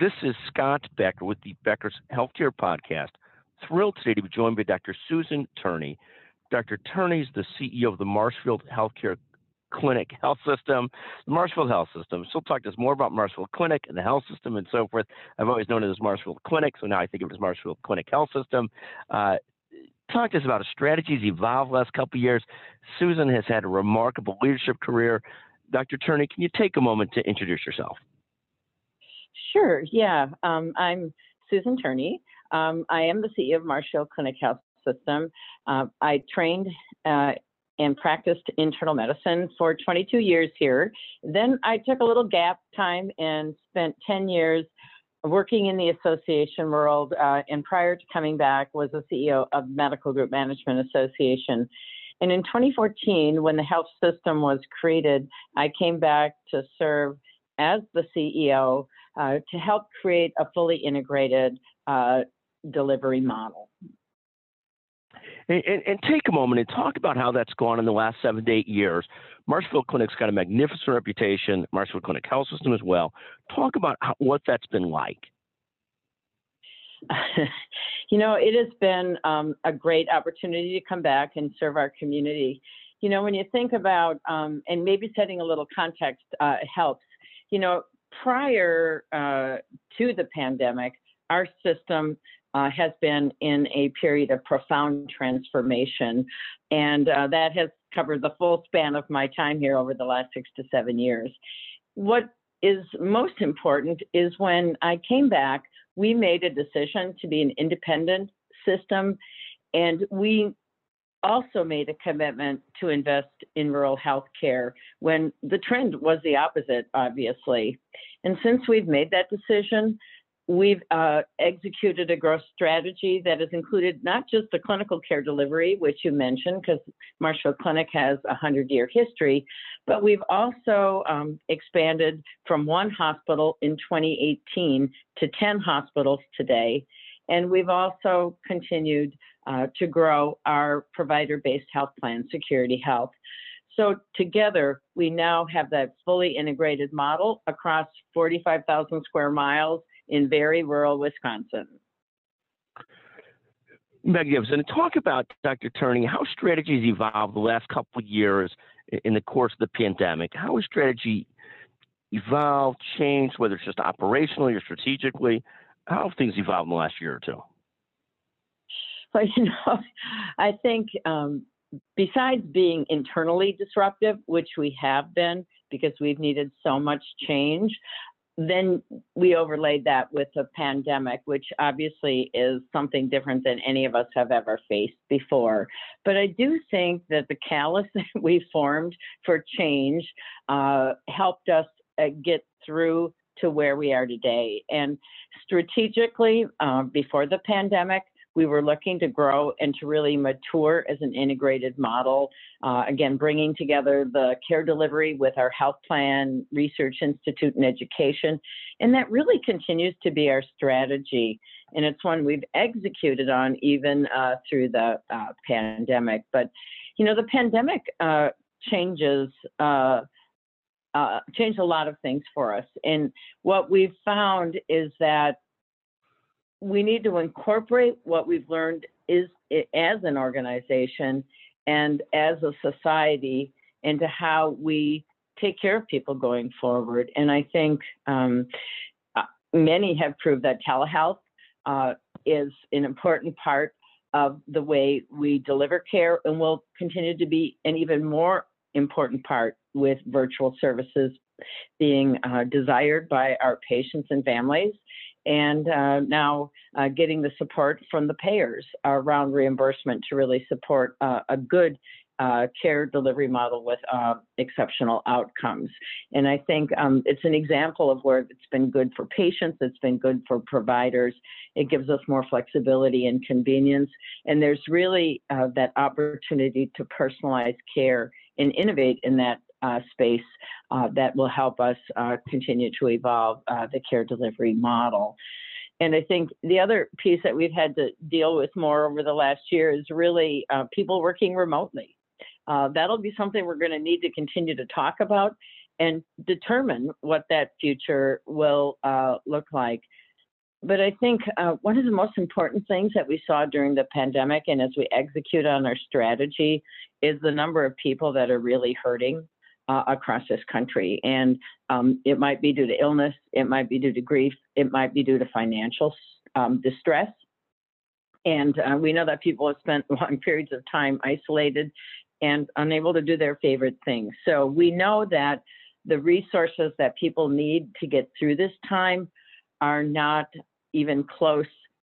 This is Scott Becker with the Becker's Healthcare Podcast. Thrilled today to be joined by Dr. Susan Turney. Dr. Turney is the CEO of the Marshfield Healthcare Clinic Health System, the Marshfield Health System. She'll talk to us more about Marshfield Clinic and the health system and so forth. I've always known it as Marshfield Clinic, so now I think of it as Marshfield Clinic Health System. Uh, talk to us about strategies evolved last couple of years. Susan has had a remarkable leadership career. Dr. Turney, can you take a moment to introduce yourself? Sure, yeah. Um, I'm Susan Turney. Um, I am the CEO of Marshfield Clinic Health System. Uh, I trained uh, and practiced internal medicine for 22 years here. Then I took a little gap time and spent 10 years working in the association world. Uh, and prior to coming back, was the CEO of Medical Group Management Association. And in 2014, when the health system was created, I came back to serve as the CEO uh, to help create a fully integrated uh, delivery model. And, and, and, take a moment and talk about how that's gone in the last seven to eight years. Marshfield Clinic's got a magnificent reputation, Marshfield Clinic Health System as well. Talk about how, what that's been like. you know, it has been um, a great opportunity to come back and serve our community. You know, when you think about, um, and maybe setting a little context uh, helps, you know, prior uh, to the pandemic, our system uh, has been in a period of profound transformation, and uh, that has covered the full span of my time here over the last six to seven years. What is most important is when I came back, we made a decision to be an independent system, and we also made a commitment to invest in rural health care when the trend was the opposite, obviously. And since we've made that decision, we've uh, executed a growth strategy that has included not just the clinical care delivery, which you mentioned, because Marshfield Clinic has a 100 year history, but we've also um, expanded from one hospital in 2018 to 10 hospitals today. And we've also continued uh, to grow our provider based health plan, Security Health. So together, we now have that fully integrated model across 45,000 square miles in very rural Wisconsin. Gibson, talk about Dr. Turney, how strategies evolved the last couple of years in the course of the pandemic. How has strategy evolved, changed, whether it's just operationally or strategically? How have things evolved in the last year or two? Well, you know, I think um, besides being internally disruptive, which we have been because we've needed so much change, then we overlaid that with a pandemic, which obviously is something different than any of us have ever faced before. But I do think that the callus that we formed for change uh, helped us uh, get through to where we are today. And strategically, uh, before the pandemic, we were looking to grow and to really mature as an integrated model. Uh, again, bringing together the care delivery with our health plan, research institute, and education. And that really continues to be our strategy. And it's one we've executed on even uh, through the uh, pandemic. But, you know, the pandemic uh, changes. Uh, changed a lot of things for us. And what we've found is that we need to incorporate what we've learned is as an organization and as a society into how we take care of people going forward. And I think um, uh, many have proved that telehealth uh, is an important part of the way we deliver care and will continue to be an even more important part with virtual services being uh, desired by our patients and families and uh, now uh, getting the support from the payers around reimbursement to really support uh, a good uh, care delivery model with uh, exceptional outcomes. And I think um, it's an example of where it's been good for patients, it's been good for providers. It gives us more flexibility and convenience. And there's really uh, that opportunity to personalize care and innovate in that uh, space uh, that will help us uh, continue to evolve uh, the care delivery model. And I think the other piece that we've had to deal with more over the last year is really uh, people working remotely. Uh, that'll be something we're going to need to continue to talk about and determine what that future will look like. But I think uh, one of the most important things that we saw during the pandemic and as we execute on our strategy is the number of people that are really hurting uh, across this country. And um, it might be due to illness, it might be due to grief, it might be due to financial um, distress. And uh, we know that people have spent long periods of time isolated and unable to do their favorite things. So we know that the resources that people need to get through this time are not even close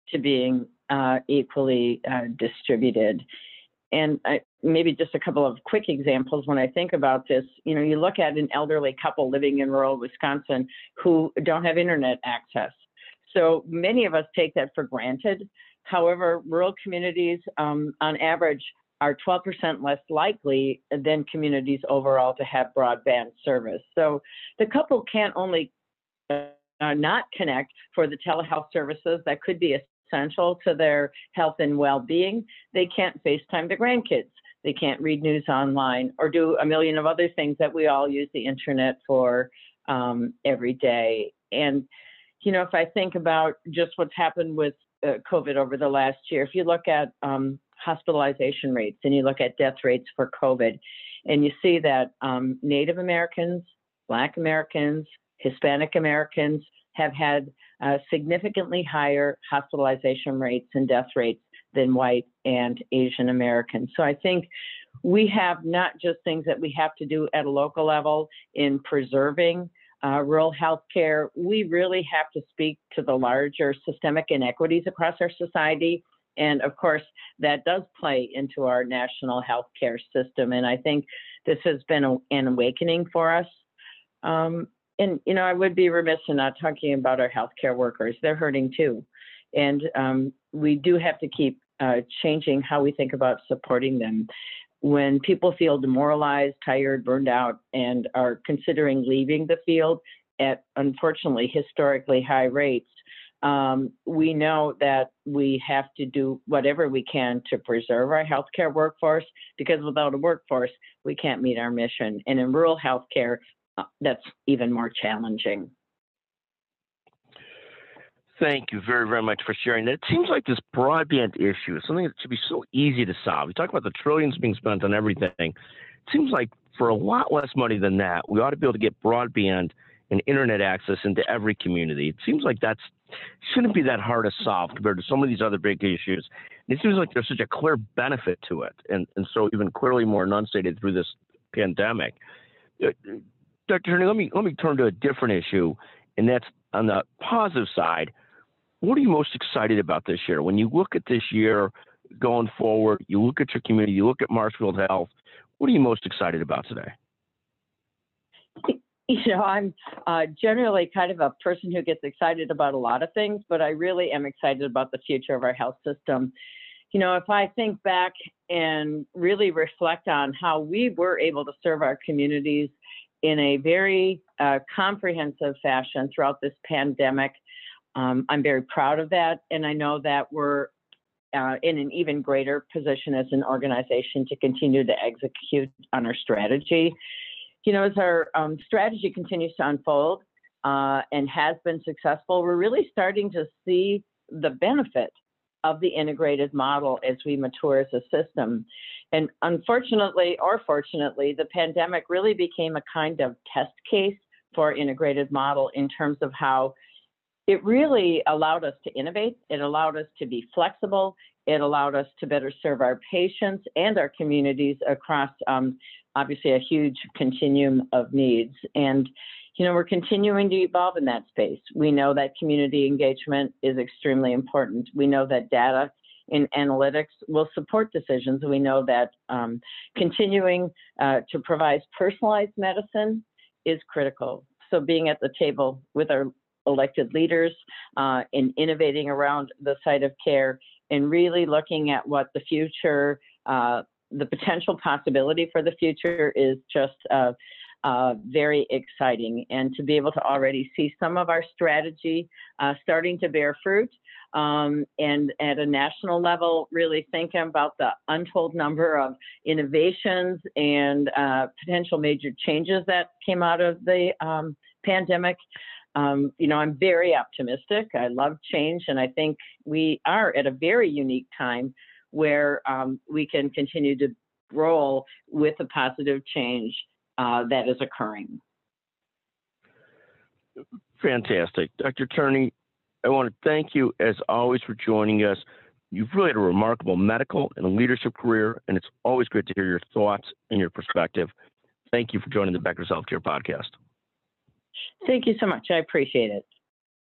to being uh, equally uh, distributed. And I, maybe just a couple of quick examples when I think about this. You know, you look at an elderly couple living in rural Wisconsin who don't have internet access. So many of us take that for granted. However, rural communities, um, on average, are 12% less likely than communities overall to have broadband service. So the couple can't only not connect for the telehealth services that could be essential to their health and well-being. They can't FaceTime their grandkids. They can't read news online or do a million of other things that we all use the internet for um, every day. And you know, if I think about just what's happened with uh, COVID over the last year, if you look at um, hospitalization rates and you look at death rates for COVID, and you see that um, Native Americans, Black Americans, Hispanic Americans have had uh, significantly higher hospitalization rates and death rates than white and Asian Americans. So I think we have not just things that we have to do at a local level in preserving uh, rural health care, we really have to speak to the larger systemic inequities across our society and of course, that does play into our national healthcare system. And I think this has been a, an awakening for us. Um, and, you know, I would be remiss in not talking about our healthcare workers. They're hurting too. And um, we do have to keep uh, changing how we think about supporting them. When people feel demoralized, tired, burned out, and are considering leaving the field at unfortunately historically high rates, um, we know that we have to do whatever we can to preserve our healthcare workforce because without a workforce, we can't meet our mission. And in rural healthcare, Uh, that's even more challenging. Thank you very, very much for sharing that. It seems like this broadband issue is something that should be so easy to solve. We talk about the trillions being spent on everything. It seems like for a lot less money than that, we ought to be able to get broadband and internet access into every community. It seems like that's shouldn't be that hard to solve compared to some of these other big issues. it seems like there's such a clear benefit to it, and, and so even clearly more enunciated through this pandemic. Uh, Dr. Turney, let me let me turn to a different issue, and that's on the positive side. What are you most excited about this year? When you look at this year going forward, you look at your community, you look at Marshfield Health. What are you most excited about today? you know, I'm uh, generally kind of a person who gets excited about a lot of things, but I really am excited about the future of our health system. You know, if I think back and really reflect on how we were able to serve our communities in a very uh, comprehensive fashion throughout this pandemic, um, I'm very proud of that. And I know that we're uh, in an even greater position as an organization to continue to execute on our strategy you know, as our um, strategy continues to unfold uh, and has been successful, we're really starting to see the benefit of the integrated model as we mature as a system. And unfortunately, or fortunately, the pandemic really became a kind of test case for integrated model in terms of how it really allowed us to innovate. It allowed us to be flexible. It allowed us to better serve our patients and our communities across um, obviously a huge continuum of needs. And, you know, we're continuing to evolve in that space. We know that community engagement is extremely important. We know that data in analytics will support decisions. We know that um, continuing uh, to provide personalized medicine is critical. So being at the table with our elected leaders uh, in innovating around the site of care and really looking at what the future uh, the potential possibility for the future is just uh, very exciting. And to be able to already see some of our strategy uh, starting to bear fruit, um, and at a national level, really thinking about the untold number of innovations and uh, potential major changes that came out of the um, pandemic. Um, you know, I'm very optimistic. I love change, and I think we are at a very unique time where um, we can continue to roll with a positive change uh, that is occurring. Fantastic. Dr. Turney, I want to thank you as always for joining us. You've really had a remarkable medical and leadership career, and it's always great to hear your thoughts and your perspective. Thank you for joining the Becker's Healthcare Podcast. Thank you so much. I appreciate it.